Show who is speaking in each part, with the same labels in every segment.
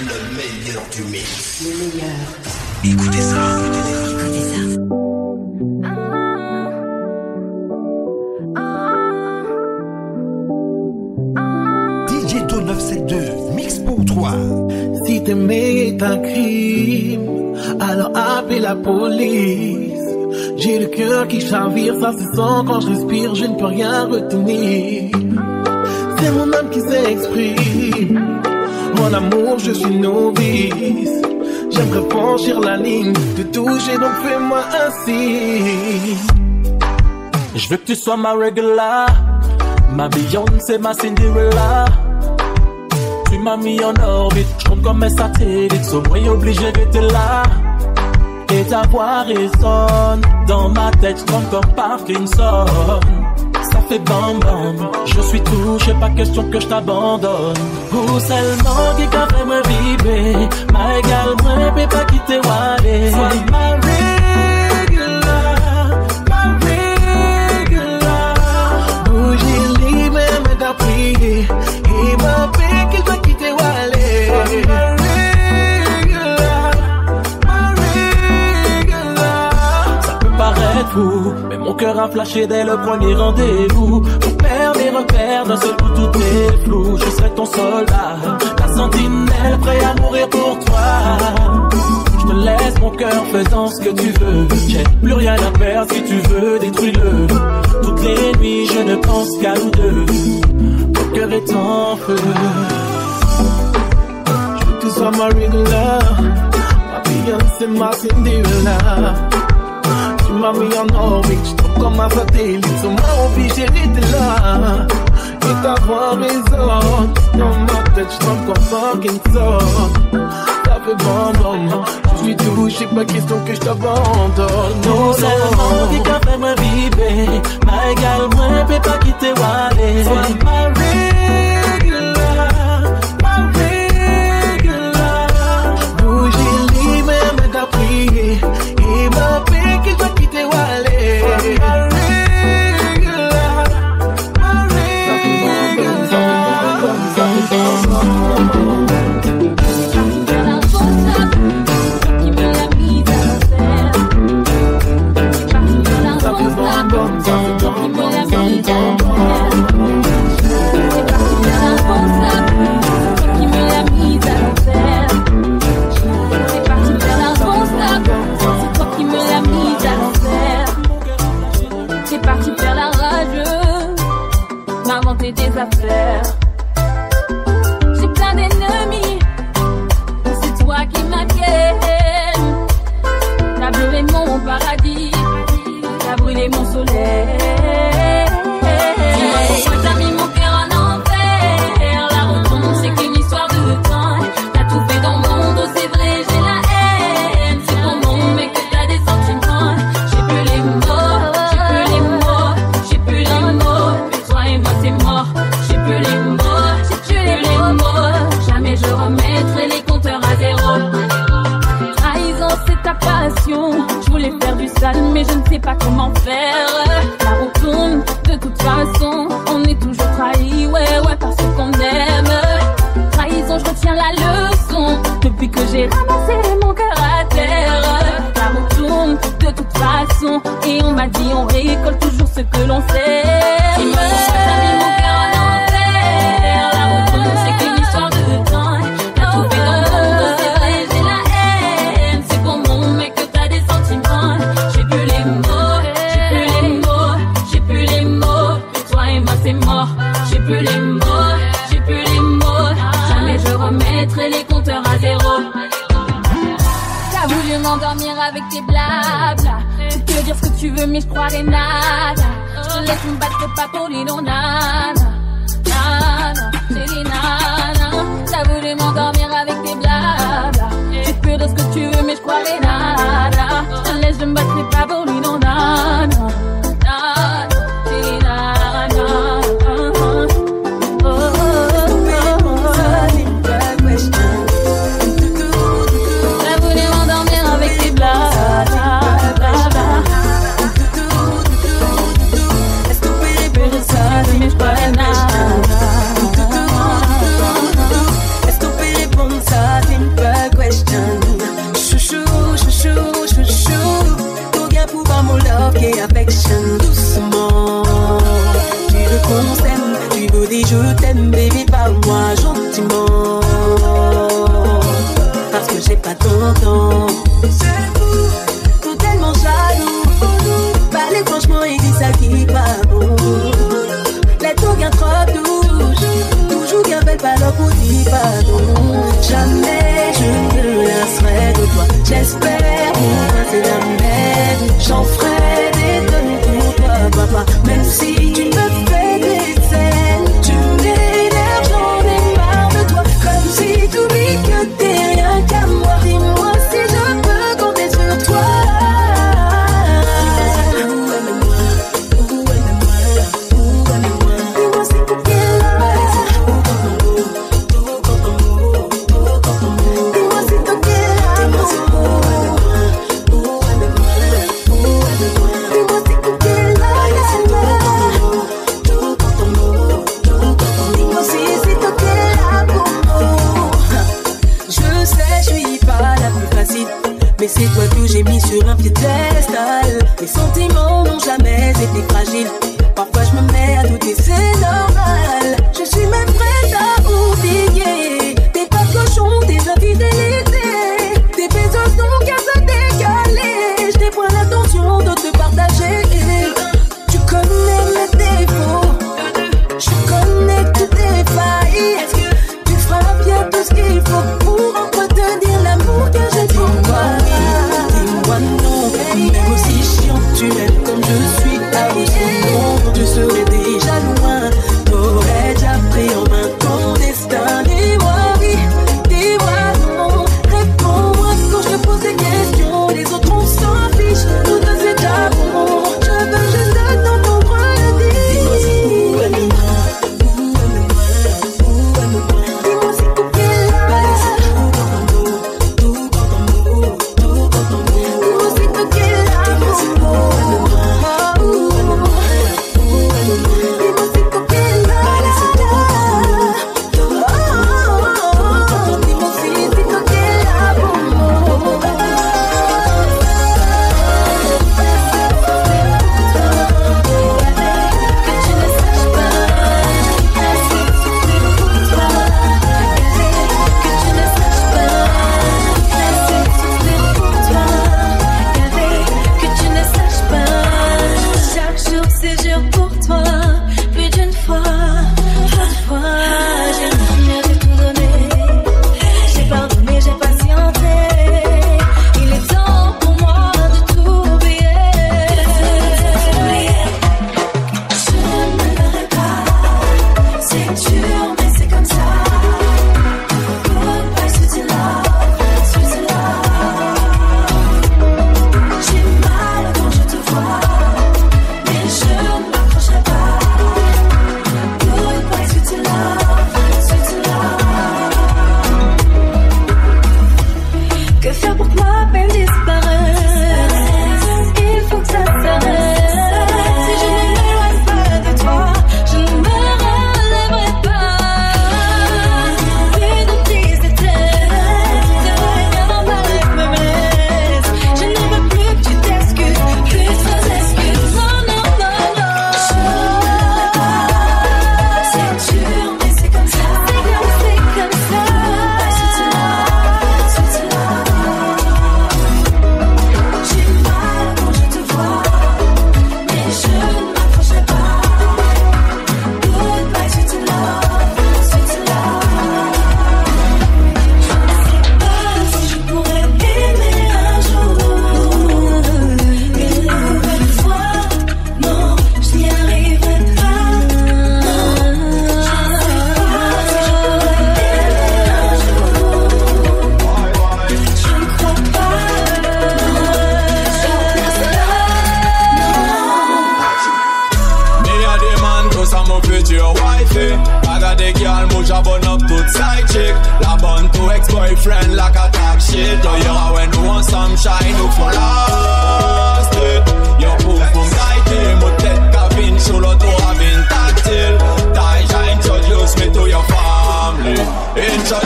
Speaker 1: Le meilleur du mix.
Speaker 2: Le meilleur.
Speaker 1: Écoutez ça. Écoutez ça.
Speaker 3: DJ To 972, mix pour toi.
Speaker 4: Si t'aimer est un crime, alors appelez la police. J'ai le cœur qui chavire, ça se sent quand je respire, je ne peux rien retenir. C'est mon âme qui s'exprime. Mon amour, je suis novice. J'aimerais franchir la ligne, te toucher, donc fais-moi ainsi.
Speaker 5: Je veux que tu sois ma regular, ma Beyoncé, ma Cinderella. Tu m'as mis en orbite, je compte comme un satellite, moins obligé d'être là. Et ta voix résonne dans ma tête, je compte comme Parkinson. Je suis touché, pas question que je t'abandonne. Ou seulement qui qu'a fait me ma égale, moi, pas quitter Wally. Sois ma
Speaker 4: mais
Speaker 5: mon cœur a flashé dès le premier rendez-vous. Pour perdre mes repères, d'un seul coup tout est flou. Je serai ton soldat, la sentinelle, prêt à mourir pour toi. Je te laisse mon cœur faisant ce que tu veux. J'ai plus rien à perdre si tu veux, détruis-le. Toutes les nuits, je ne pense qu'à nous deux. Mon cœur est en feu.
Speaker 4: Je veux que tu sois ma regular. Ma Beyoncé, ma Cinderella. Tu m'as mis en orbite, je trouve comme un satellite. Sur moi, obligé d'être là. Et ta voix résonne. Dans ma tête, je tombe comme Parkinson. Ça fait bon, bon. Je suis touché, pas question que je t'abandonne.
Speaker 5: Non,
Speaker 4: Non,
Speaker 5: seulement
Speaker 4: non.
Speaker 5: qui qu'a fait me vibrer Ma égale, moi, peut pas quitter Wally Sois ma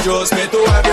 Speaker 6: Introduce me to everybody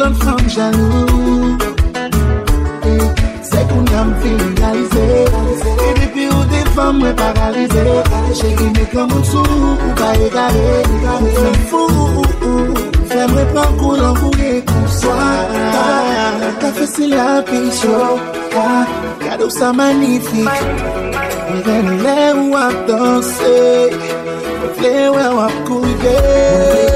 Speaker 6: l'an fam jalou Se koun yam finalize E
Speaker 7: depi ou de fam mwen paralize Che gime kamoun sou ou ka e gare Ou fèm fou, fèm repan kou l'an vouye Kouswa, ta, ta fese la pichou ah, Ka, kado sa magnifik Mwen ven le ou ap danse Mwen vle ou ap kouye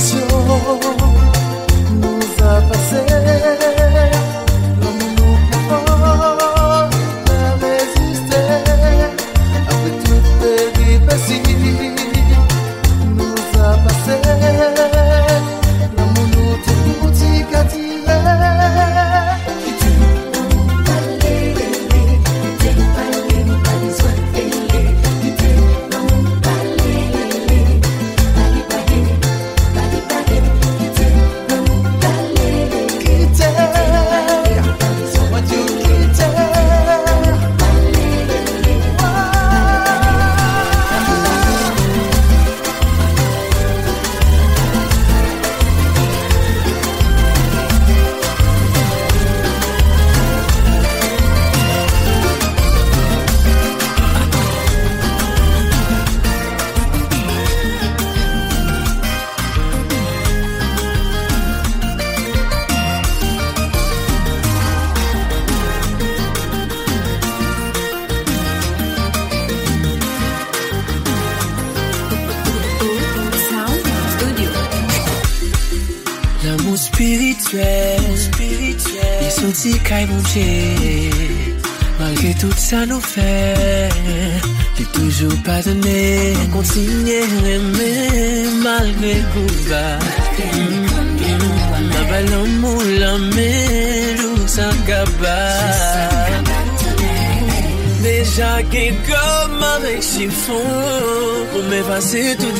Speaker 7: canción.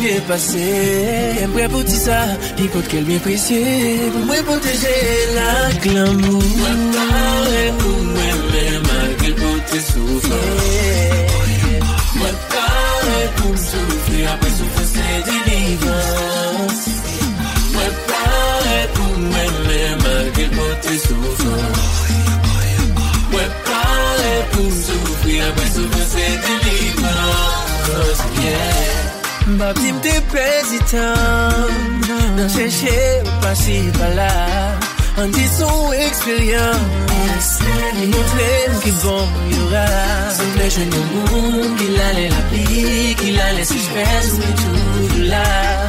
Speaker 7: Diye pase, mwen pou ti sa Pi kote kel mwen presye Mwen poteje la
Speaker 8: glamou Mwen pare pou mwen men Magil pou te soufle Mwen pare pou soufle Ape soufle se delivan Yeah Babim te président Nan chèche ou pasi pala An di Montre ki bon yora. Ple jwen yon moun Ki lale la pli Ki lale se jpes Ou tout la.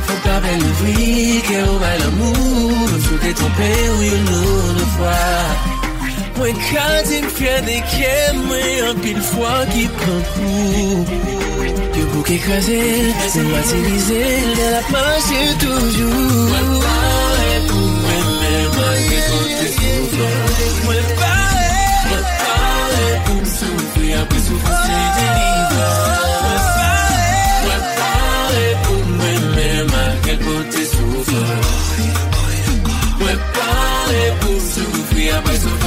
Speaker 8: Fou pa bel ouvri Ke ou bay l'amour Sou te trompe ou yon nou de fwa. Mwen ka din fye de ke Mwen an pil fwa ki Yo pou ke krasil, se matirizil De la panche toujou Mwen pare pou mwen men Malge kote soufle Mwen pare Mwen pare pou soufle Apre soufle se delive Mwen pare Mwen pare pou mwen men Malge kote soufle Mwen pare pou soufle Apre soufle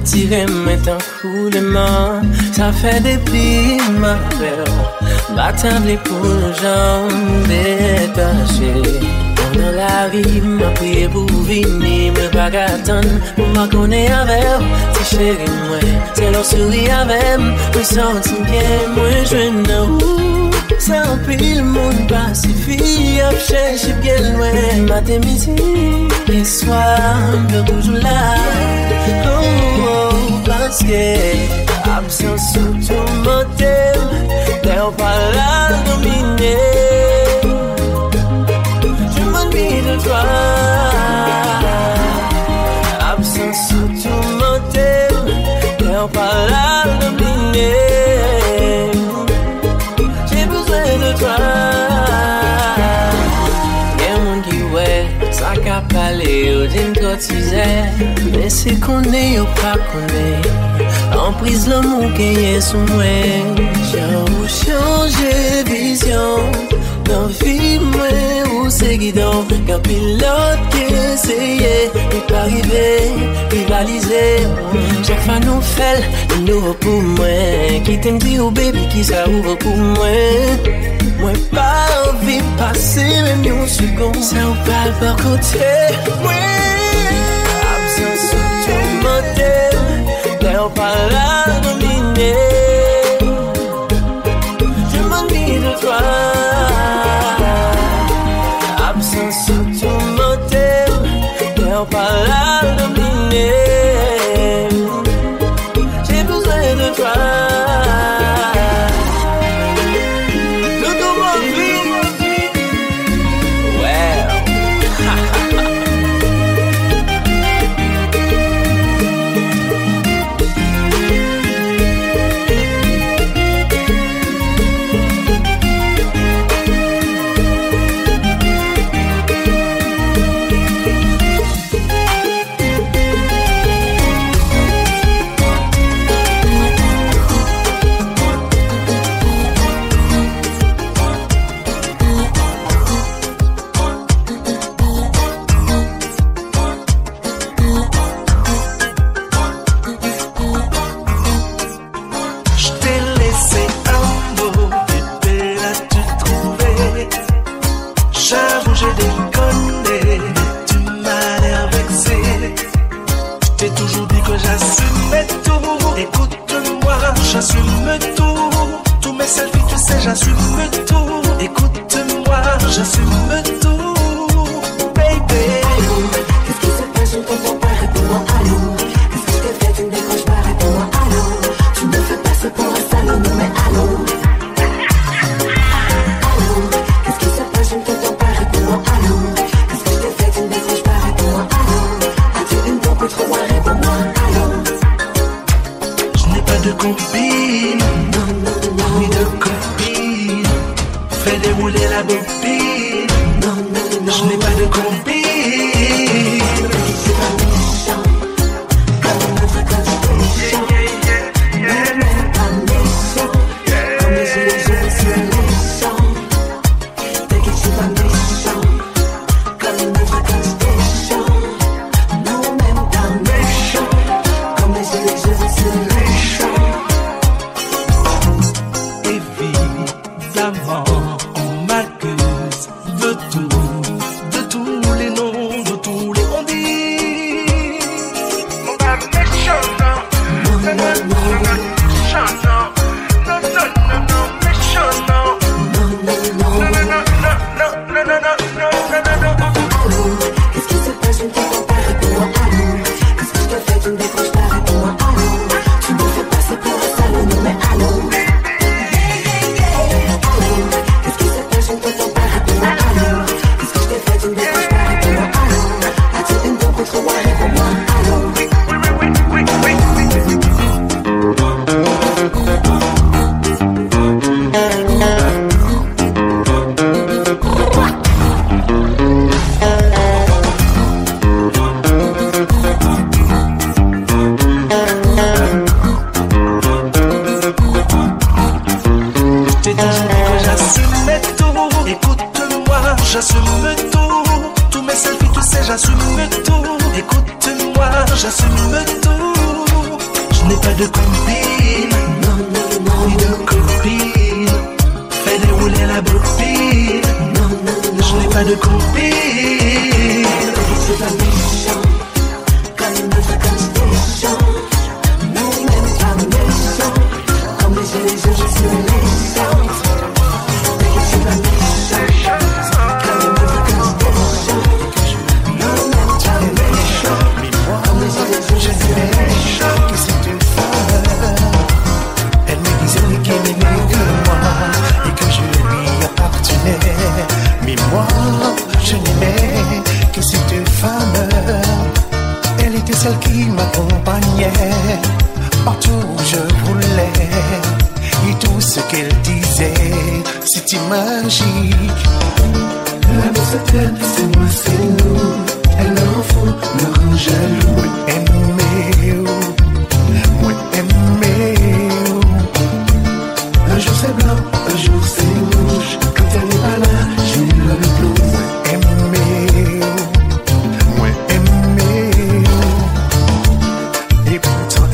Speaker 8: attire maintenant coup de main Ça fait des plis ma belle Battable pour nos jambes détachées Nan la vi, m apre pou vini, mwen pa gatan Pou m akone avem, ti cheri mwen Se lor suri avem, mwen santi mwen Mwen jwen nan ou, sa apil moun pasifi Ap chèche byen mwen Mate midi, e swa, mwen toujou la Oh, oh, paske Absensou tou motel, deyo pa la domine T'es pas là dominé J'ai besoin de toi. Y'a moun qui ouais Ça qu'a parlé au d'une cotisée Mais c'est qu'on est ou pas qu'on est En prise l'amour qui est sous moi. J'ai changé vision Dans vie moi ou c'est guidon Yon pilot ki eseye Yon pa rive, rivalize Chak fa nou fel Yon nou pou mwen Ki tem di ou bebi ki sa ou pou mwen Mwen pa anvi pase Men yon sugon Sa ou pal pa kote Mwen Absen sou tou mante Lè ou pala domine Je m'ennuie de toi.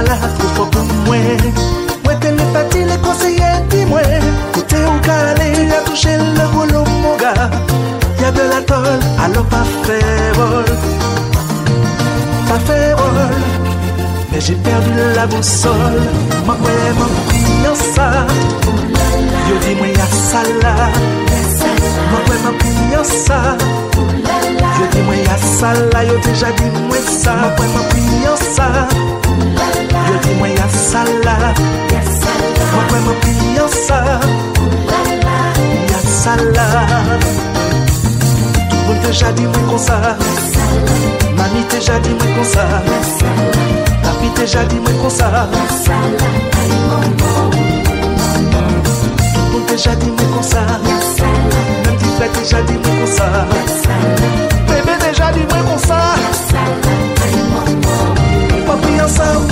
Speaker 9: Pour dossier ta la trop fort pour moi Moi t'es les partis, les conseillers, dis-moi Côté au calé, tu as touché le mon gars Y'a de la pas fait vol Pas fait vol Mais j'ai perdu la boussole Moi ouais, mon priant ça Yo dis-moi y'a ça là Moi ouais, mon priant ça Yo di mwen ya sa la, yo deja di mwen sa Mwen mwen sa Di mwen yasala Mwen kwen mwen piyansa. Yasala Tout moun te jadi mwen konsa Mami te jadi mwen konsa Papi te jadi mwen konsa Tout moun te jadi mwen konsa Mwen ti fwe te jadi mwen konsa Bebe te jadi mwen konsa Papi yansa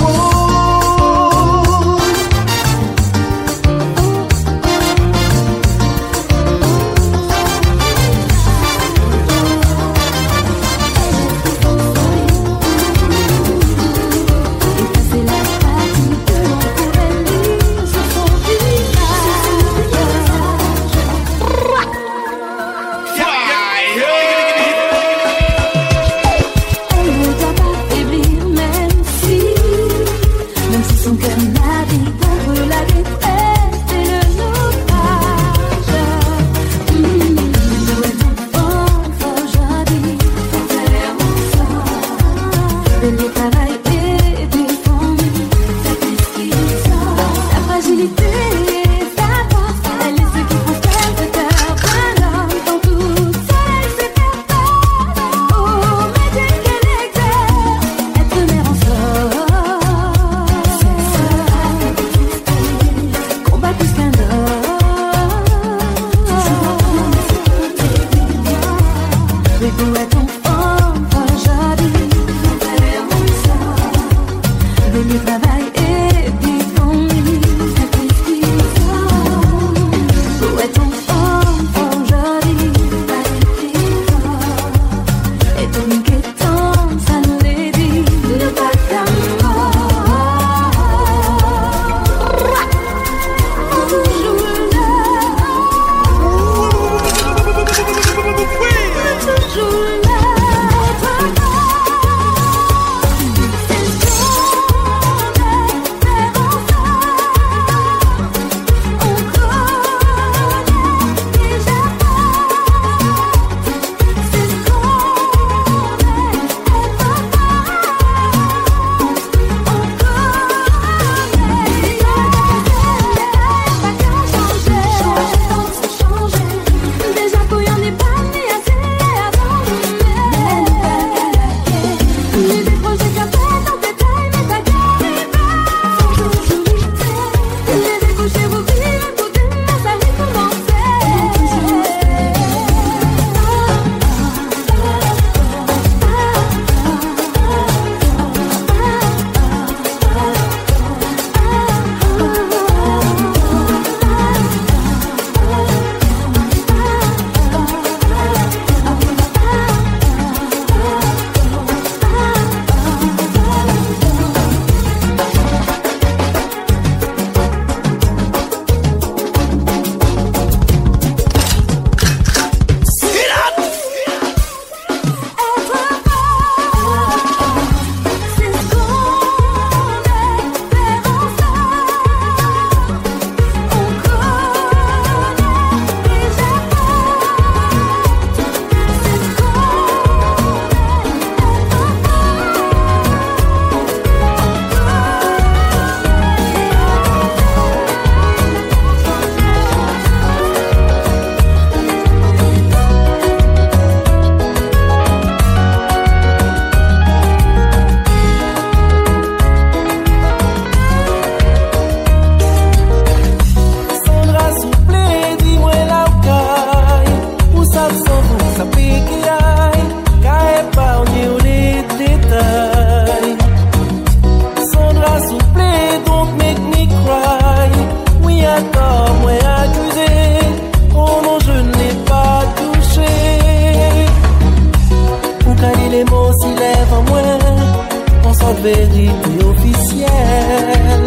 Speaker 9: On sot verite
Speaker 10: ofisyel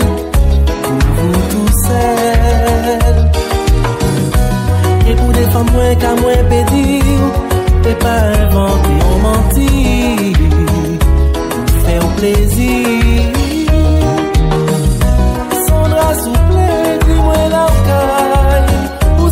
Speaker 10: Pou pou tou sel E pou defan mwen ka
Speaker 11: mwen pedi Pe pa inventi ou manti Pou fe ou plezi Sandra souple, di mwen la
Speaker 8: ou kay Pou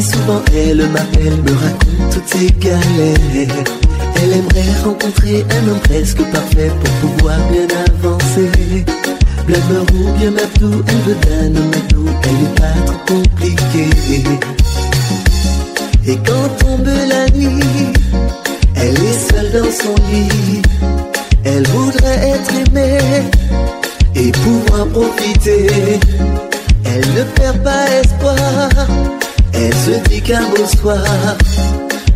Speaker 8: souvent elle m'appelle, me raconte toutes ses galères. Elle aimerait rencontrer un homme presque parfait pour pouvoir bien avancer. Blagueur ou bien Mabdou, elle veut d'un homme doux, elle n'est pas trop compliquée. Et quand tombe la nuit, elle est seule dans son lit. Elle voudrait être aimée et pouvoir profiter. Elle ne perd pas espoir. Elle se dit qu'un beau soir,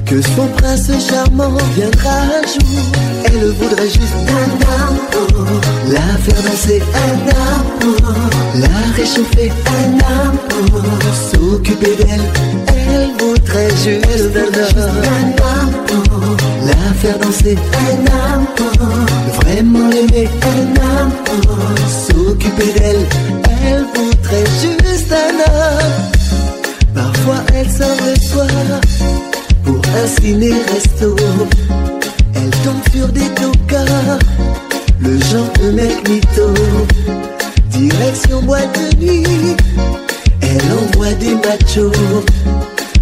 Speaker 8: que son prince charmant viendra un jour. Elle voudrait juste un amour, la faire danser un amour, la réchauffer un amour, s'occuper d'elle. Elle voudrait juste un amour, la faire danser un amour, vraiment l'aimer un amour, s'occuper d'elle. Elle voudrait juste un homme. Elle sort le soir pour un ciné-resto. Elle tombe sur des tocards, le genre de mec mytho. Direction boîte de nuit, elle envoie des machos.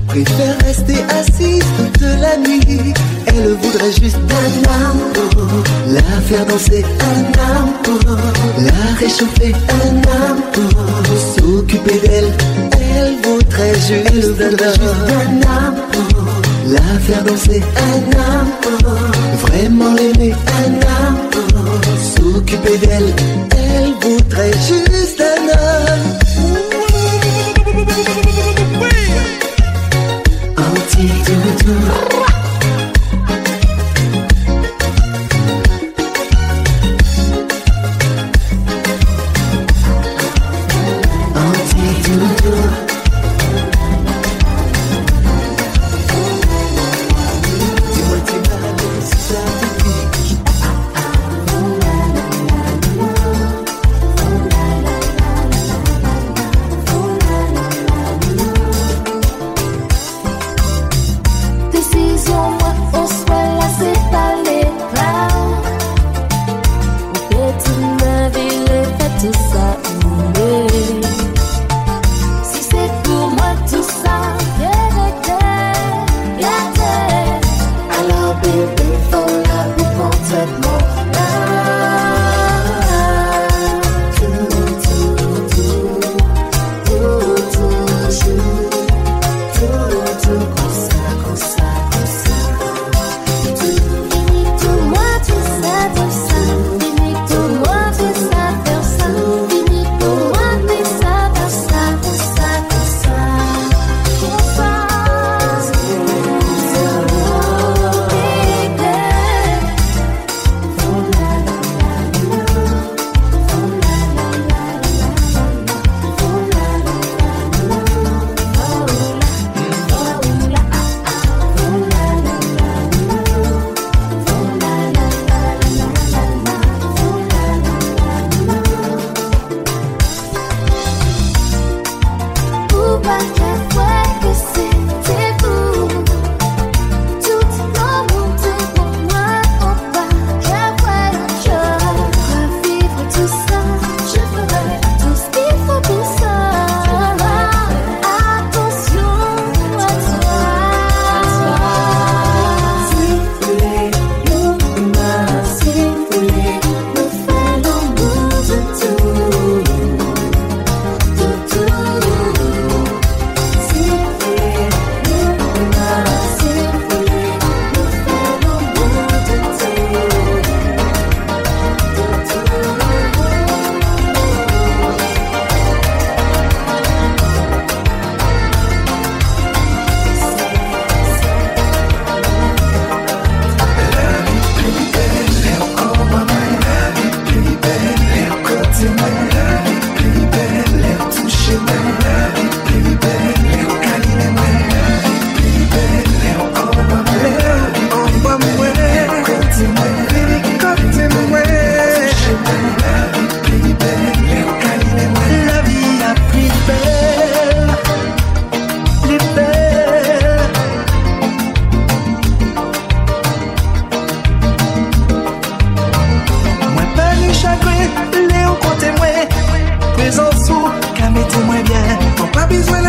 Speaker 8: Préfère rester assise toute la nuit. Elle voudrait juste un amour, la faire danser un amour, la réchauffer un amour, s'occuper d'elle. Elle voudrait juste un amour, la faire danser un vraiment l'aimer un s'occuper d'elle. Elle voudrait juste un homme.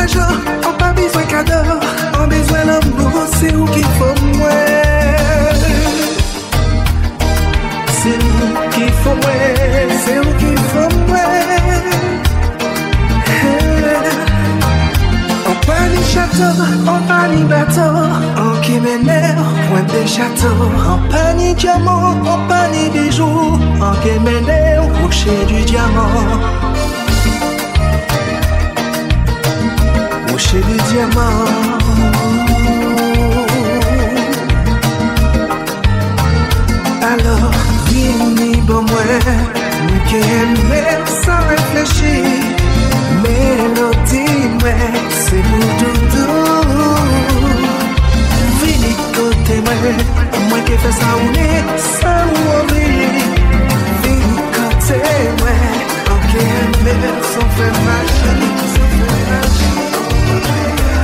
Speaker 12: on pas besoin cadeau, on besoin l'amour, c'est où qu'il faut moi. C'est où qu'il faut moi, c'est où qu'il faut moi. On pas ni château, on pas ni bateau, on qui mène, on des châteaux. On pas ni diamant, on pas ni bijoux, on qui mène, on du diamant. boucher de diamants. Alors, vini bon moi. Mwen mèm sans réfléchir. Mélodie mwen c'est mou doudou Vini kote moi Mwen ke fè sa ou ne sa ou ouvili Vini ma
Speaker 9: Thank you.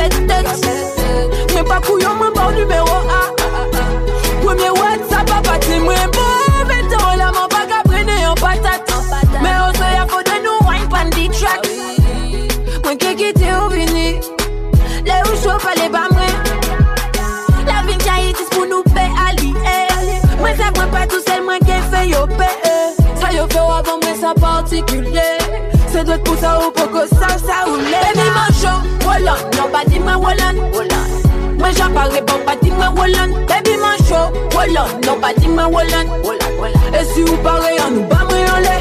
Speaker 9: Pète
Speaker 13: tête.
Speaker 9: Mais pas couillon, mon bon numéro A. Premier WhatsApp, moins beau. Mais t'en la main, pas qu'à prendre en patate. Mais on se y'a faut de nous wine pan the track. Moi qui quitte au vini. Les où chaud, pas les bas, moi.
Speaker 13: La vie Haïti pour nous payer alliés.
Speaker 9: Moi, ça prend pas tout seul, moi qui fait yo payer. Ça yo fait avant, moi, ça particulier. C'est d'autres pour ça ou que ça, ça ou. Baby, Non, pas dis-moi, voilà, voilà. Moi j'apparais bon, pas dis-moi Wallan Baby mon show, Wallan Non pas dis-moi Wallan Et si vous parlez en nous bas moi en lait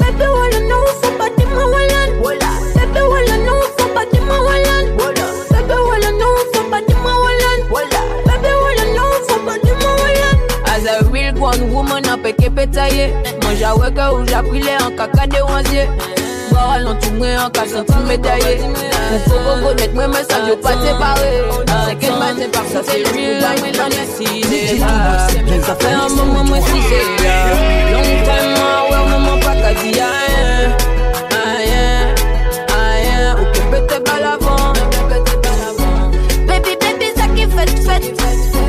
Speaker 13: Baby Wallan non faut pas dis-moi Wallan Baby Wallan non faut pas dis-moi Wallan Baby Wallan non faut pas dis-moi Wallan Baby Wallan non faut pas dis-moi Wallan
Speaker 9: As a real one woman a peke pétaillé. Moi j'avoue que où j'appris en caca de onzier Voir non tu moi en cas senti médaillé. Faut reconnaître moi mais ça veut pas séparer. C'est qu'elle m'a c'est par ça c'est real life dans les cinémas Ça fait un moment moi si c'est là Long time moi ouais maman pas qu'à dire rien Rien, rien Ou que peut-être pas l'avant.
Speaker 13: Baby, baby, ça qui fait, fait.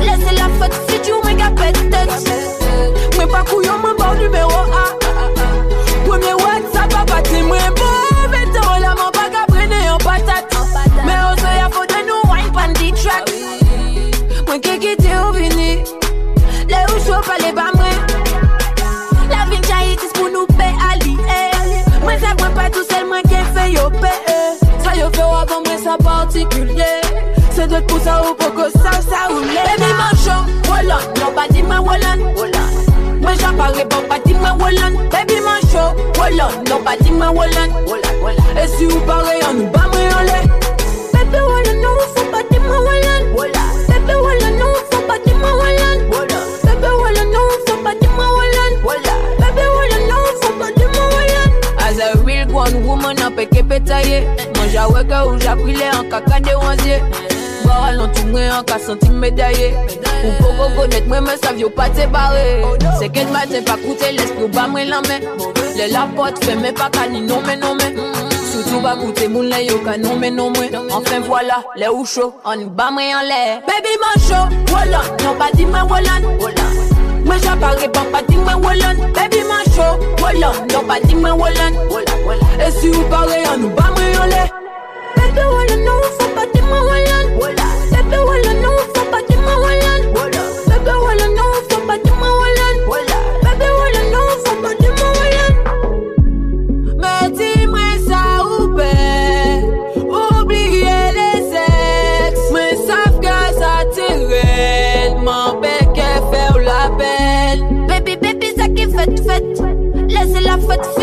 Speaker 13: Laissez la si tu m'as pète tête
Speaker 9: Moi pas couillon, mon bon numéro A particulier. C'est d'autres pour ça ou pour que ça, ça ou Baby, mon show, voilà. Non, pas dis-moi, voilà. Moi j'apparais bon, pas dis-moi Wallan Baby mon show, Wallan Non pas dis-moi Wallan Et si vous parlez en nous bas moi en lait
Speaker 13: Baby Wallan non faut pas dis-moi Wallan Baby Wallan non faut pas dis-moi Wallan Baby Wallan non faut pas dis-moi Wallan
Speaker 9: one woman a peke pétaillé. Moi j'avoue que où j'appris les en caca de onzier Voir non tu moi en cas senti médaillé Ou reconnaître moi mais ça vient pas te barrer. C'est qu'elle m'a pas coûté l'esprit ou pas moi la main Les la porte fait mais pas qu'à ni non mais non mais. Surtout pas coûter mon lait yo mais non mais. Enfin voilà les ou chaud on y bat moi en l'air Baby mon show voilà. Non pas dis moi voilà. moi Mwen japare ban pati mwen wolan Baby man show, wolan Nan pati mwen wolan E si ou pare an ou
Speaker 13: ba mwen yole. Bebe wolan nou fwa pati mwen wolan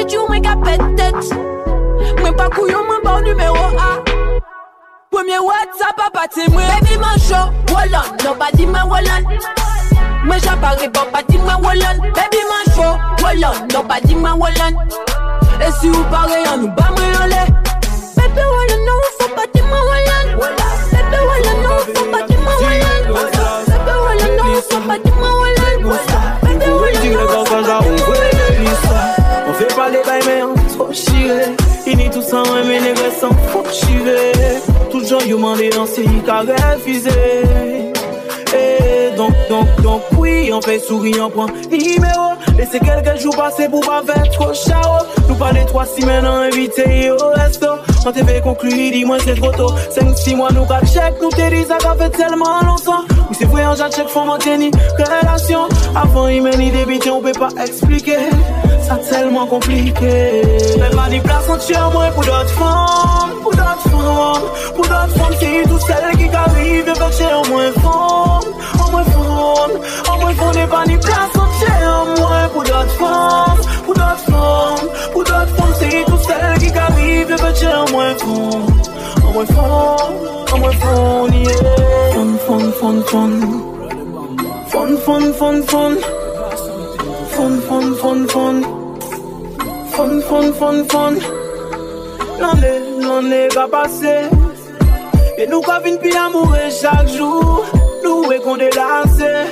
Speaker 13: Tu m'as pète tête
Speaker 9: Moi pas couillon mon bon numéro A WhatsApp, moi. Baby, mon show, pas dis-moi Wallan. Moi, j'apparais bon, pas dis-moi Wallan. Baby, mon show, Wallan. Non, pas dis-moi Wallan. Et si vous parlez en nous, bah, moi, on l'est.
Speaker 13: Baby, Wallan, non, faut pas dis-moi Wallan. Baby, non, faut pas dis-moi Wallan. Baby, pas dis-moi Wallan.
Speaker 6: Il n'y tout ça, mais les gars s'en foutent chiré. Toujours yo demandé dans si qu'a refusé. Et donc, donc, donc, oui, on fait sourire, on prend numéro. Laissez quelques jours passer pour pas faire trop chaud. Nous parler trois semaines en invité au resto. Quand t'es fait conclure, dis-moi c'est trop tôt. 5-6 mois, nous pas check, nous t'es dit ça fait tellement longtemps. Oui, c'est vrai, on check, faut maintenir relation. Avant, il mène des bêtises, on peut pas expliquer. Ça tellement compliqué. Mais pas des places entières, moi, pour d'autres femmes, pour d'autres femmes, pour d'autres femmes, c'est tout celles qui arrivent, de faire chez en moins moins femme, en moins femme, n'est pas des places entières, moi, pour d'autres femmes, pour d'autres femmes, pour d'autres femmes, c'est tout celles qui arrivent, de faire chez en moins femme, en moins femme, en moins femme, yeah. Fun, fun, fun, fun. Fun, fun, fun, fun. Fun, fun, fun, fun. Fun, fun, fun, fun. L'année, l'année va passer. Et nous qu'à vin pi amoureux chaque jour. Nous et qu'on délassé.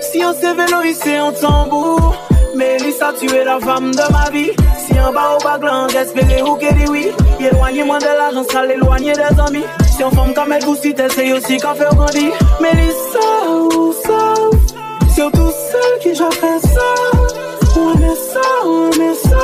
Speaker 6: Si on se vélo ici en tambour. Mélissa, tu es la femme de ma vie. Si en bas au baglan, j'espérais ou qu'elle dit oui. Éloignez-moi de l'argent, ça l'éloigner des amis. Si on forme comme elle vous cite, c'est aussi qu'à faire grandir. Mélissa, où ça? C'est tout seul qui j'ai fait ça. On est ça, on est ça.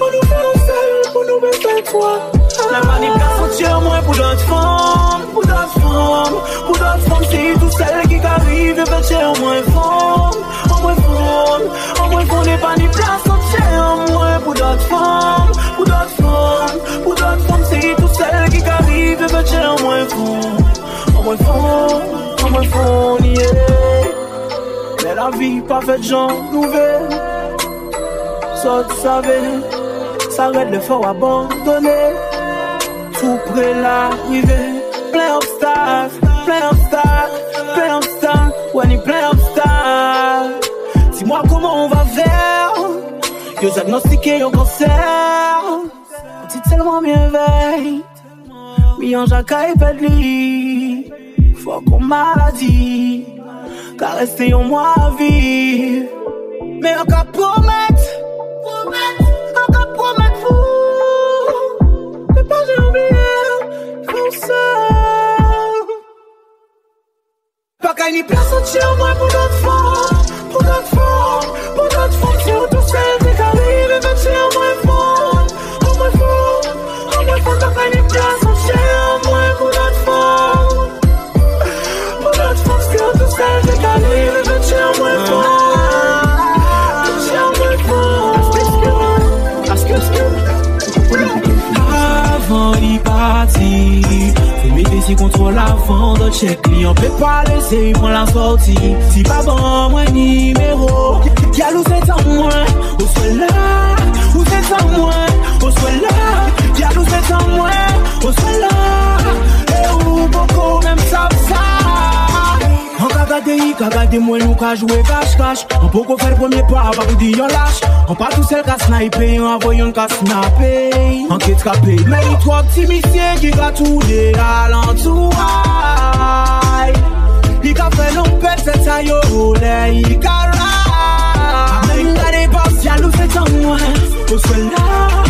Speaker 6: On nous fait un seul pour nous baiser toi. La manip ka soti an mwen pou dot fom Pou dot fom Pou dot fom se yi tout sel ki ka rive Petye an mwen fom An mwen fom An mwen fom ne panip la soti an mwen pou dot fom Pou dot fom Pou dot fom se yi tout sel ki ka rive Petye an mwen fom An mwen fom An mwen fom yeah Mè la vi pa fèt jan nouvel Sot save Sa red le fò abandonè Tout près l'arrivée, plein d'obstacles, plein d'obstacles, plein d'obstacles, ouais, ni plein d'obstacles. Dis-moi comment on va faire, que diagnostiqué un cancer. Tu tellement bien veille, oui, en jacaille lit, faut qu'on maladie car rester en moi à vivre. Mais on peut promettre, on peut promettre Pas qu'il y ait place entière en moi pour d'autres femmes, pour d'autres femmes, pour d'autres femmes, c'est où tout seul qui arrive et veut tuer en moi femme, en moi femme, en moi femme, pas qu'il y ait place entière en moi mettre si contrôle avant de check On peut pas laisser prendre la sortie. Si pas bon, moi numéro. Y'a l'eau c'est en moi, au soit là, ou c'est en moi, au soit là. Y'a l'eau c'est en moi, au soit là. Et où beaucoup même savent ça. On ka gade yi, ka gade mwen nou ka jwe cache-cache On peut qu'on faire premier pas, pas pour dire yon lâche On pas tout seul ka sniper, on envoie yon ka snapper En quête ka pay, mais il trois petits messieurs qui ka tourner à l'entourage Il ka fait l'on pète cette sa yo roule, il ka ride Mais il gade pas, jaloux c'est en moi Au soit là,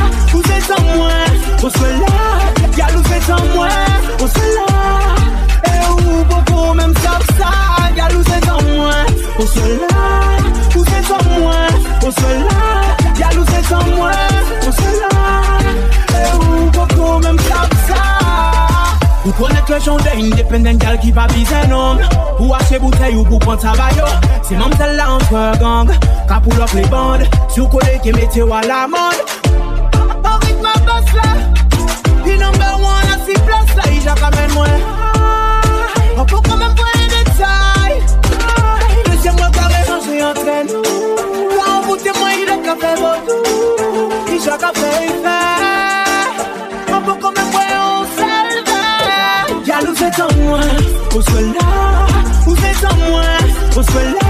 Speaker 6: connaître le genre d'indépendant gal qui va viser non Ou acheter bouteille ou pour prendre travail C'est même celle là entre gang Qu'a pull up les bandes Sur collé qui mettez à la mode Au rythme à boss là The number one à six places là Il j'ai quand même moins on peut quand même voir les détails. Laissez-moi carré ranger entre nous. Quand vous témoignez le café vaudou, il j'ai café fait. On c'est en moi, au sol là. Vous êtes en moi, au sol là.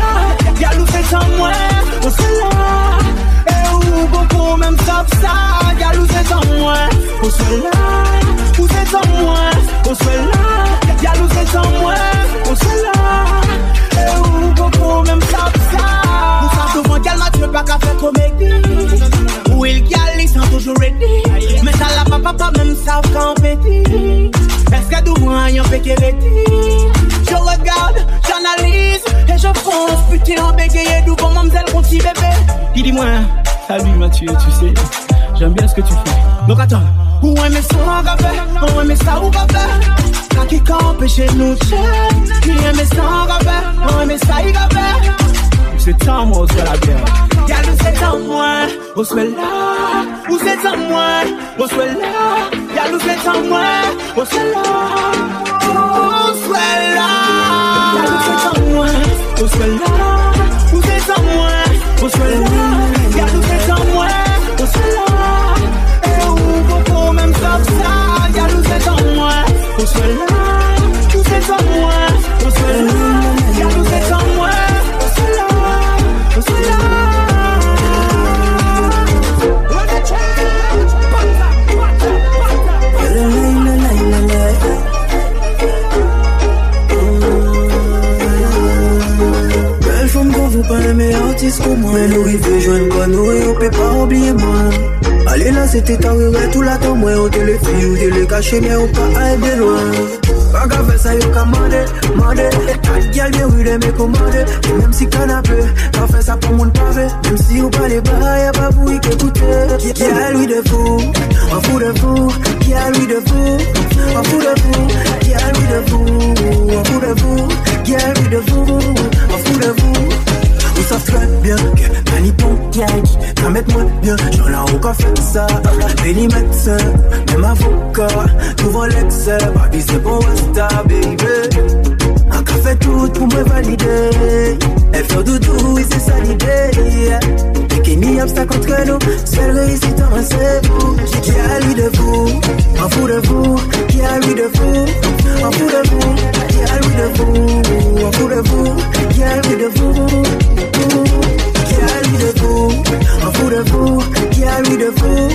Speaker 6: En moi, là. Et où beaucoup même ça. En moi, là. Vous êtes en moi, là. Y'a nous c'est en moi, au sol là. Et où beaucoup même savent ça. Nous savons devant quel match pas qu'à faire comédie. Ou le gal, ils sont toujours ready. Mais ça la papa, pas même savent quand petit. Est-ce que tout moi, y'en fait qu'elle Je regarde, j'analyse, et je fonce. Putain, en bégayé, d'où bon, mademoiselle, conti bébé. Il dit moi, salut Mathieu, tu sais, j'aime bien ce que tu fais. Donc attends, où est mes sangs à faire? Où est mes ça ou? Qui campe chez nous, mes sangs à faire? Où est mes à faire? C'est en moi, c'est la bière. Y'a le c'est en moi, on se met là. Où c'est en moi, on se met là. Y'a le c'est en moi, on se met là. On se met là. Y'a c'est en moi, on se met là. Où c'est en moi, on se met là.
Speaker 2: Aimer artiste comme moi Nous rive joindre quoi nous et on peut pas oublier moi. Allez là c'était ta rue tout la temps moi On te le fait ou te le caché mais on pas aller bien loin. Pas faire ça yo qu'à mander, mander. Quatre gal bien oui les me commander Même si canapé, t'as fait ça pour mon pavé. Même si ou pas les bas y'a pas vous qui écouter Qui a lui de fou, on fout de fou. Qui a lui de fou, on fout de fou. Qui a lui de fou, on fout de fou. Qui a lui de fou, on fout de fou Ils savent très bien que Manipon Yankee Qu'à mettre moi bien J'en ai encore fait ça Béni médecin Même avocat Souvent l'excès Baby c'est bon Wasta baby Un café tout pour me valider Elle fait doudou l'idée. Et qu'il n'y a obstacle entre nous Seule réussite en c'est vous. Qui a lui de vous Un fou de vous. Qui a lui de vous Un fou de vous. Qui a lui de vous Un fou de vous. Qui a lui de vous de vous, un fou de vous, qui a lui de vous,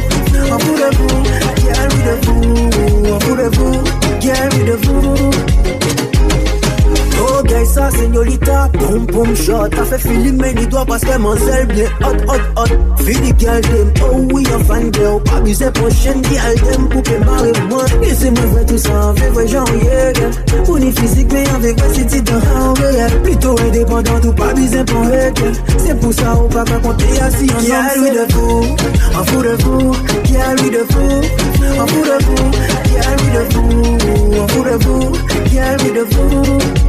Speaker 2: un fou de vous, qui a lui de vous, un fou de vous, qui a lui de vous. Oh, gay, ça, señorita, pom pom shot. T'as fait filmer les doigts parce qu'elle manselle bien hot, hot, hot. Fini girl dem, oh oui, un fan girl. Pas abuser prochaine girl pour que marrer moi. Et c'est moi vrai tout ça, en vrai, vrai genre, yeah, yeah. Ni physique, mais avec vrai, c'est dans un réel. Plutôt indépendant, tout pas abuser pour elle. C'est pour ça, on va pas compter assis en Qui a lui de fou, un fou de fou. Qui a lui de fou, un fou de fou. Qui a lui de fou, un fou de fou. Qui a lui de fou.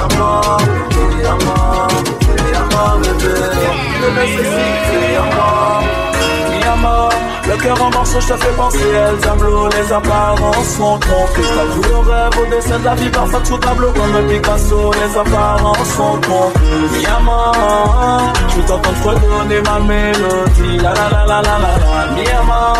Speaker 14: le cœur en morceaux, je te fais penser El Diablo, les apparences sont trompées. T'as vu le rêve au dessin de la vie parfaite sous tableau comme Picasso, les apparences sont trompées. Miyama, je vais t'entendre redonner ma mélodie. La la la la la la la. Miyama,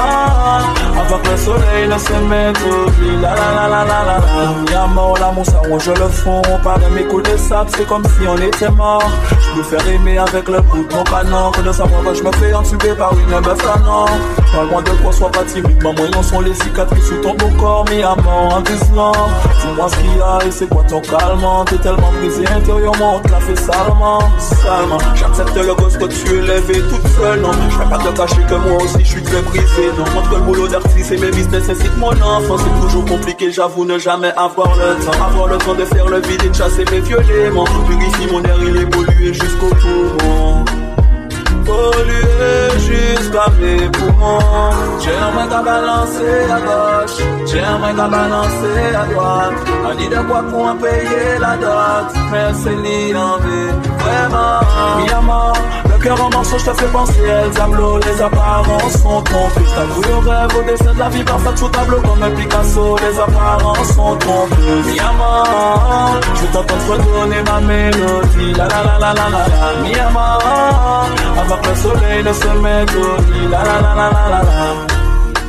Speaker 14: avant le soleil ne se mette au lit. La la la la la la la. Miyama, oh l'amour, ça ronge le fond. Par mes coups de sable, c'est comme si on était mort. Je peux faire aimer avec le bout de mon canon. Que de savoir que je me fais entuber par une meuf canon. Parle-moi de quoi, sois pas timide. Maman, ils sont les cicatrices sous ton beau corps. Mi amant, en disant. Dis-moi ce qu'il y a et c'est quoi ton calmant? T'es tellement brisé intérieurement, on te l'a fait salement. Salement, j'accepte le gosse que tu es levé toute seule. Non, je vais pas te cacher que moi aussi je suis très brisé. Non, entre le boulot d'artiste et mes business ainsi que mon enfant, c'est toujours compliqué. J'avoue ne jamais avoir le temps. Avoir le temps de faire le vide et de chasser mes vieux démons. Purifie mon air, il est jusqu'au poumon jusqu'à mes poumons. J'aimerais qu'à balancer à gauche, j'aimerais qu'à balancer à droite. On dit de quoi pour en payer la dot, mais c'est ni vraiment. Miyama, le cœur en morceaux, je te fais penser El Diablo, les apparences sont trompées. T'as cru au rêve, au dessin de la vie parfaite sous tableau comme un Picasso, les apparences sont trompées. Miyama, je vais t'entendre redonner ma mélodie. la la la la la la la, mi amant, avant le soleil ne se mette au lit, la la la la la la la,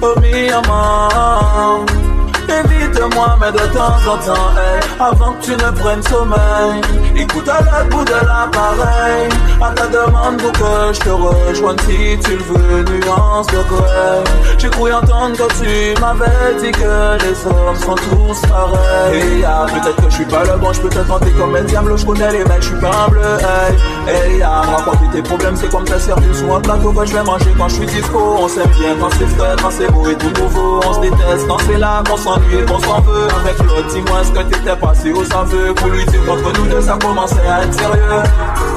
Speaker 14: oh mi amant. Évite-moi, mais de temps en temps, hey, avant que tu ne prennes sommeil. Écoute à la bout de l'appareil, à ta demande pour que je te rejoigne si tu le veux, nuance de grey. J'ai cru entendre que tu m'avais dit que les hommes sont tous pareils. Et ah, peut-être que je suis pas le bon, je peux te tenter comme un diable, je connais les mecs, je suis pas un bleu, hey. Hey, ah, raconter tes problèmes, c'est comme ta service ou un plateau que je vais manger quand je suis. On s'aime bien quand c'est frais, quand c'est beau et tout nouveau. On se déteste quand c'est là qu'on s'ennuie qu'on s'en veut. Avec l'autre, dis-moi ce que t'étais passé au sans veut. Pour lui dire qu'entre nous deux, ça commençait à être sérieux.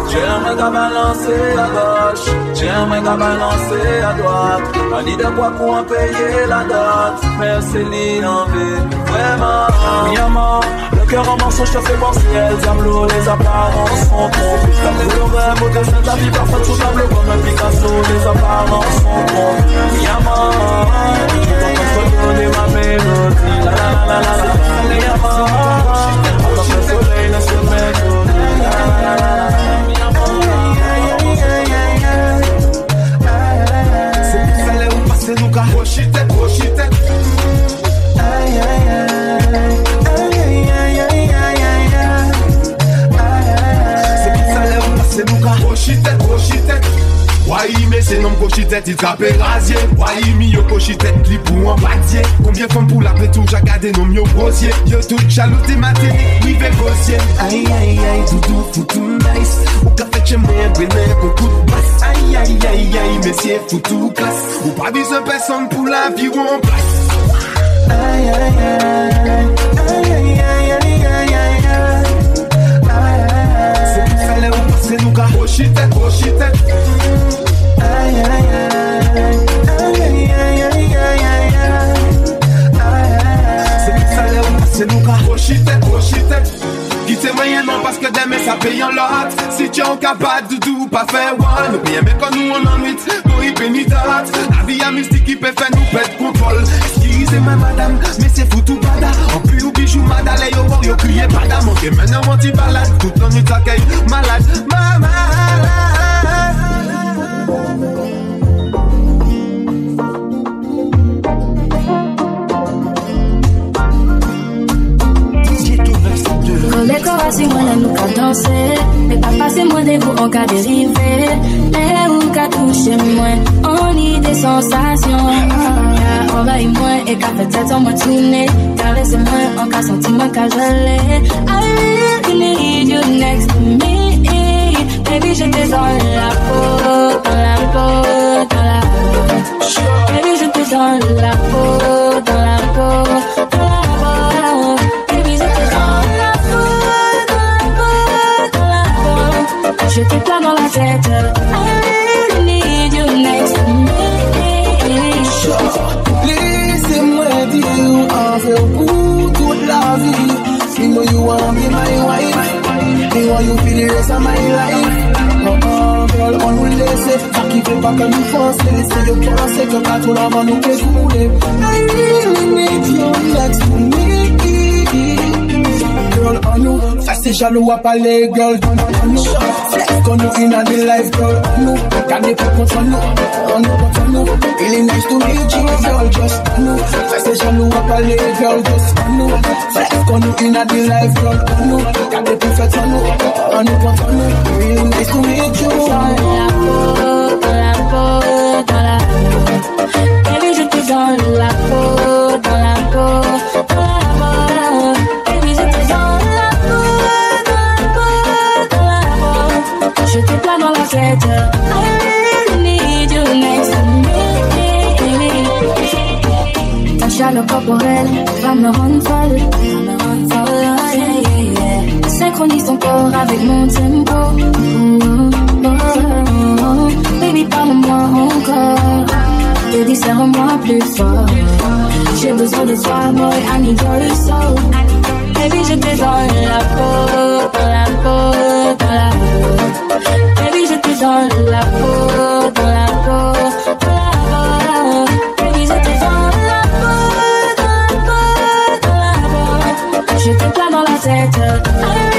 Speaker 14: J'ai un mec à balancer à gauche, j'ai un mec à balancer à droite. On dit de quoi en payer la dot. Merci l'inenvie, vraiment. Mi amant, le cœur en je te fais penser. El Diablo, les apparences sont trompées. Comme le rêve, au dessin de la vie, parfois tout tableau comme un Picasso. Les apparences sont trompées. Mi je vais
Speaker 15: cochitette, il trape Wai mi yo cochitette, li pou an badye Combien femme pour la pétou, j'ai gardé nom yo grossier Yo tout jaloux t'es maté, oui ve
Speaker 4: Aïe aïe aïe, doudou foutou nice Ou ka fait chez moi, brûler qu'on coup de basse Aïe aïe aïe aïe, messieurs foutou classe
Speaker 15: Ou pas besoin personne pour la vie ou en place
Speaker 4: Aïe aïe aïe aïe aïe aïe aïe
Speaker 15: C'est plus fallait ou car Cochitette, cochitette
Speaker 4: Aïe aïe aïe
Speaker 15: C'est nous car Cochitette, cochitette Quitter moyennement parce que demain ça paye en lot Si tu en capable de tout pas faire one mais quand nous on en nuit Pour y pénitente La vie a mystique qui peut faire nous perdre contrôle
Speaker 4: Excusez-moi madame, mais c'est foutu bada
Speaker 15: En plus ou bijou madame Les yo voir yo crier bada Manqué maintenant mon petit balade Tout le nuit t'accueille malade Ma
Speaker 9: si moi là nous qu'à danser. Mais pas passer moins des vous en cas dérivé. Mais ou qu'à toucher moins On y des sensations Qu'a envahi moins et qu'a fait tête en moi tourner Caresser moins en cas sentiment qu'a gelé I really need you next to me. Baby j'étais dans la peau Dans la peau, dans la peau. Baby j'étais dans la peau I really need you next to me.
Speaker 4: Pour toute la vie. You know you wanna be my wife. Want you feel the rest of my life. Girl, on pas que nous avant nous fait couler. I really need you next to me. Girl, on girl, on. Qu'on nous in the life, girl, nous. Regardez pour contre nous, on nous, contre nous. Really nice to meet you, girl, just nous. Fast c'est jaloux à parler, girl, just nous. Flex qu'on nous in the life, girl, nous. Regardez pour faire sur nous, on nous, contre nous. Really nice to meet you.
Speaker 9: Dans la peau, dans la peau, dans la peau. Baby, je te dans la peau, Je te plains dans la tête. I really need you next. Ta chaleur corporelle va me rendre folle. Synchronise ton corps avec mon tempo. Baby, parle-moi encore. Baby, serre-moi plus fort. J'ai besoin de toi, boy. I need your soul. Baby, je te dans la peau, la peau. Baby, te dans la peau, dans la peau, dans la peau. Baby, te dans la peau, dans la peau, dans la peau. Te plains dans la tête.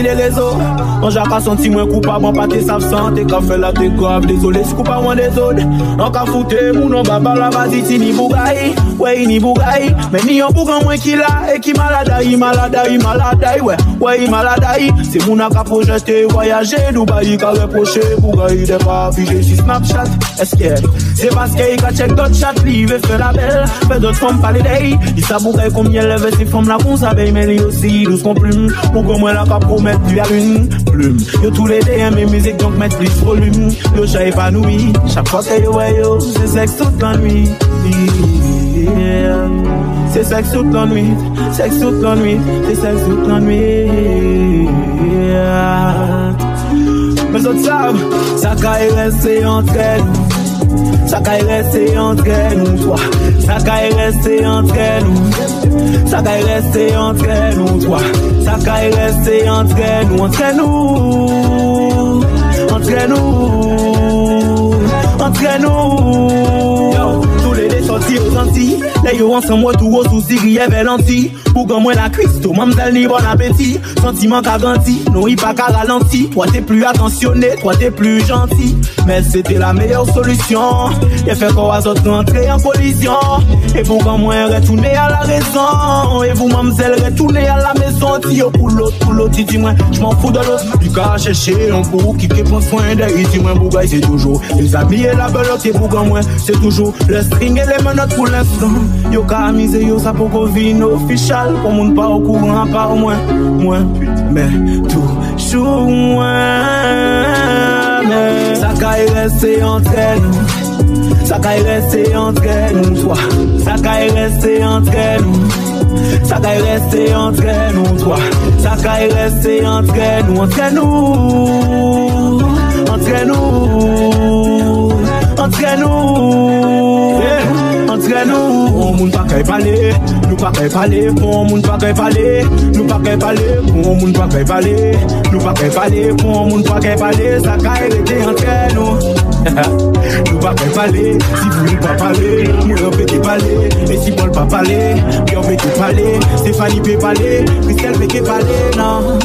Speaker 6: Si les réseaux. An jak a senti mwen koupab An pa te sav san Te ka fe la te grav Désolé si koupa mwen des od An ka foute moun an baba la Ti ni bougay Ouais ni bougay Men ni an bougan mwen ki la E ki maladayi maladayi maladayi Ouais. Ouais maladayi Se moun an ka projete Voyaje Dubai Ka reproche bougay De pa fije si Snapchat. Eske Se paske i ka check dot chat Li ve fe la bel Fe dot fom pale dey Di sa bougay koumye leve si fom la kon sa vey Men li osi douce kon plume. Bougay mwen la ka promet Lui a une plume. Yo tous les DM et musique donc mettre plus volume. Yo j'ai épanoui. Chaque fois que yo ouais yo C'est sexe toute la nuit. C'est sexe toute la nuit. Sexe toute la nuit. C'est sexe toute la nuit. Mais autres savent Ça caille rester entre entre nous toi. Ça caille rester entre nous. Ça caille rester entre nous toi. Ça caille rester entre nous Entre nous. Entre nous. Entre nous. Yo, tous les deux sortis aux Antilles Les yo ensemble moi tout au souci riez velanti Pour que moi la Christo, mamselle ni bon appétit Sentiment qu'a ganti, non il pas qu'à ralenti. Toi t'es plus attentionné, toi t'es plus gentil. Mais c'était la meilleure solution. Il fait qu'on va autres rentrer en collision. Et pour que moi retourner à la raison. Et vous mamselle retourner à la maison. Tio pour l'autre, pour l'autre, dis moi je m'en fous de l'autre. Du cas chercher un coup qui peut prendre soin d'elle Dis moi bougaille c'est toujours Les amis et la belote. Pour que moi c'est toujours Le string et les menottes pour l'instant Yo ka amise yo sa poko vin official. Pour moun pa au courant par moi Moi, mais toujours moi Mais ça caille rester entre nous Ça caille rester entre nous toi. Ça caille rester entre nous Ça caille rester entre nous toi. Ça caille rester entre nous Entre nous Entre nous Entre nous. yeah. Nous On moun pa kay pale Nou pa kay pale Pon moun pa kay pale Nou pa kay pale moun pa kay pale Nou pa kay pale moun pa kay pale Sa kay rete entre nou Nou pa pale Si vous pa pale Mwen an peke pale E si Paul pa pale Yon peke pale Stéphanie pe pale Christelle peke pale Non.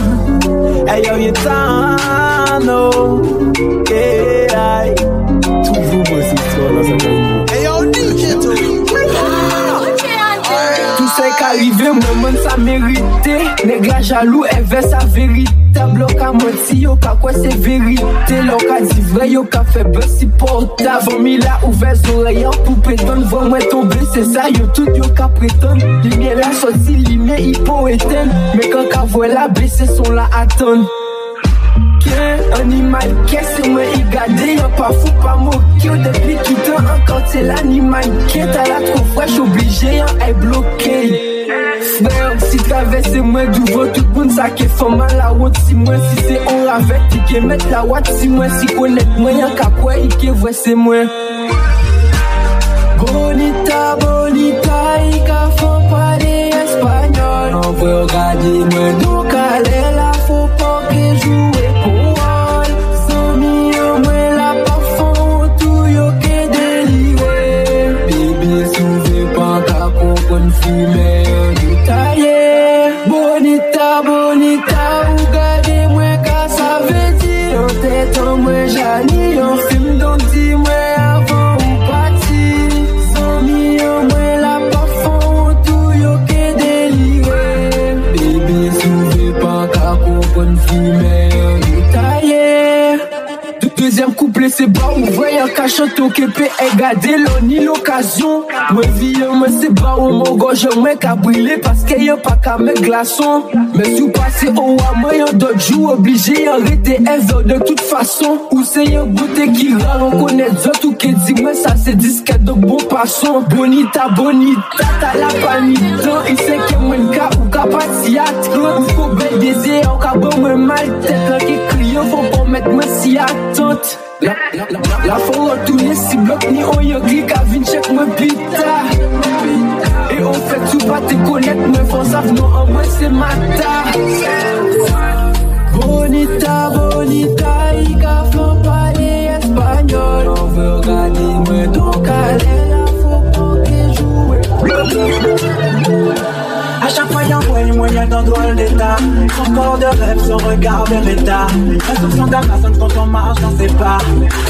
Speaker 6: Hey yo ye tan no Yeah Toujours moi c'est ça là ça Hey yo
Speaker 16: Arrivé, moi man ça mérité Nèg la jaloux, elle veut sa vérité. Tableau ka menti, yo quoi c'est vérité. L'on ka dit vrai, yo ka fait buzz si portable. Famille la ouvert oreilles pour prétendre Voir moi tomber, c'est ça, yo tout yo ka prétendre. Lumière la sortie, lumière hypo éteinte Mais quand ka voit la baisser, son la attendre. Animal, qu'est-ce que moi y garder Y'a pas fou, pas moqué. Depuis tout temps, encore c'est l'animal. Qui est à la trop fraîche, obligé, y'en est Fre yon si travese mwen duvo Tout moun sa ke foma la wot. Si mwen si se on lavet I ke met la wat si mwen Si konet mwen yon kapwe I ke vwe se mwen. Bonita, bonita I ka fon pale espanyol. An vwe gade mwen Nou kale la fo pan ke jou. Dezem kouple se ba ou voyan ka chante ou kepe E gade lò ni l'okasyon Mwen viyen mwen se ba ou mwen gojen mwen ka brile Paske yon pa ka mwen glason Mwen sou pase ou a mwen yon dojou Oblige yon rete evè de tout fason Ou se yon bote ki rar an kone zot Ou ke di mwen sa se diske dok bon pason Bonita bonita ta la panita I se ke mwen ka ou ka pati atran Ou ko bel deze ou ka bon mwen mal tete crie faut pas mettre moi si attente la, la, la, la, la faut retourner si bloc ni on y clique à vin check moi pita Et on fait tout pas te connaître mais faut savoir non en moi c'est mata Bonita, bonita, y qu'a faut parler espagnol. On veut regarder moi donc allez là faut pas que jouer
Speaker 17: À chaque fois, y'a moyen, moyen dans le détail.
Speaker 6: Son corps de rêve, son regard de l'état. Instruction d'Amazon quand on marche dans ses pas.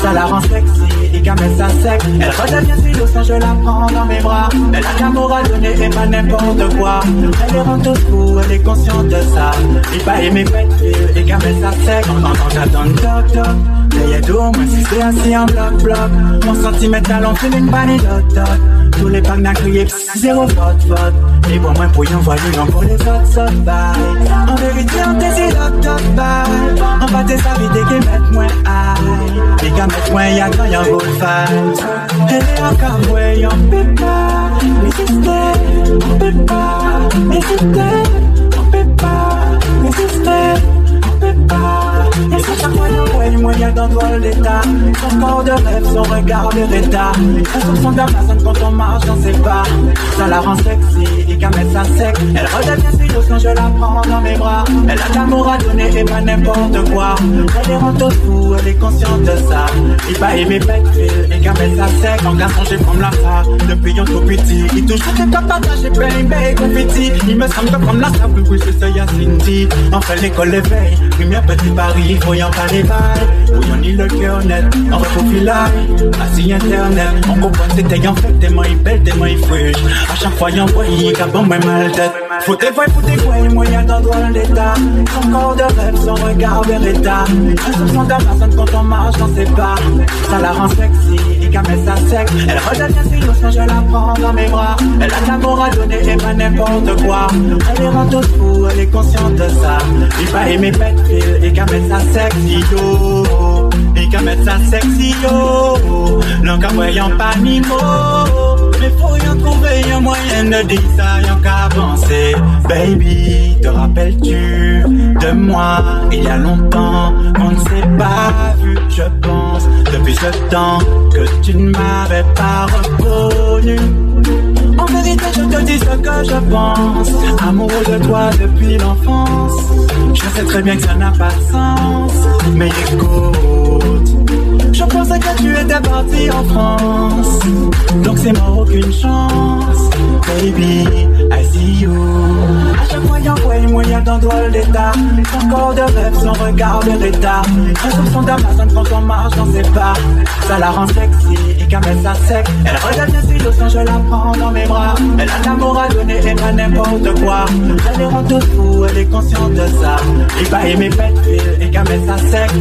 Speaker 6: Ça la rend sexy, et met sa sec Elle redevient si douce je la prends dans mes bras. Elle a l'amour à donner et pas n'importe quoi. Elle les rend tous fous, elle est consciente de ça. Il pas aimer pète et met sa sec Quand j'attends toc toc Dos, moi si c'est assis en bloc bloc. Mon sentimental, on fait une bannie dot dot tous les pangs n'a crié zéro vote vote. Et pour moi pour y envoyer non pour les autres sauts En vérité on désire l'autre top bye On va tes avis qui mettent moins high. Les gars mettent moins y'a quand un full fight. Elle est encore ouais on peut pas résister On peut pas résister On peut pas résister et c'est chaque qu'on voit moyen dans le d'état Son corps de rêve, son regard de l'état Instruction d'Amazon quand on marche dans ses pas. Ça la rend sexy et mettre sa sec Elle redevient douce quand je la prends dans mes bras. Elle a l'amour à donner et pas n'importe quoi. Elle est rend tout fou, elle est consciente de ça. Il pas aimer fil et mettre sa sec En garçon j'ai comme la ça depuis un tout petit Il touche que t'as partagé baby confetti Il me semble comme la sable oui je sais y'a Cindy On fait l'école l'éveil, lumière petit Paris en pas les balles, voyons ni le cœur net, va filaille, assis internet, on comprend c'était en fait tellement il belle, tellement il fraîche, à chaque fois y'en il a bon même mal tête, faut tes voix, faut tes voix, moyen dans droit l'état, son corps de rêve, son regard vers l'état, instruction d'Amazon quand on marche dans ses pas, ça la rend sexy, sa sec, elle redevient si douce quand je la prends dans mes bras, elle a l'amour à donner et pas n'importe quoi, elle est rend tout fou, elle est consciente de ça, il va aimer pète fil et mettre sa sexy yo Et mettre ça sexy yo qu'à voyant pas ni Mais faut y en trouver un moyen de dire ça Y'en qu'à avancer Baby, te rappelles-tu de moi Il y a longtemps qu'on ne s'est pas vu Je pense depuis ce temps que tu ne m'avais pas reconnu en vérité, je te dis ce que je pense. Amoureux de toi depuis l'enfance. Je sais très bien que ça n'a pas de sens. Mais écoute, pensais que tu étais parti en France. Donc c'est mort, aucune chance. Baby, I see you. À chaque fois, y'envoie moyen dans le d'état. Son corps de rêve, son regard de l'état. son d'Amazon quand on marche dans ses pas. Ça la rend sexy et qu'elle met sa sec. Elle redevient si quand je la prends dans mes bras. Elle a l'amour à donner et pas n'importe quoi. Elle les rend tout fou, elle est consciente de ça. Il va aimer pète et qu'elle met sa sec.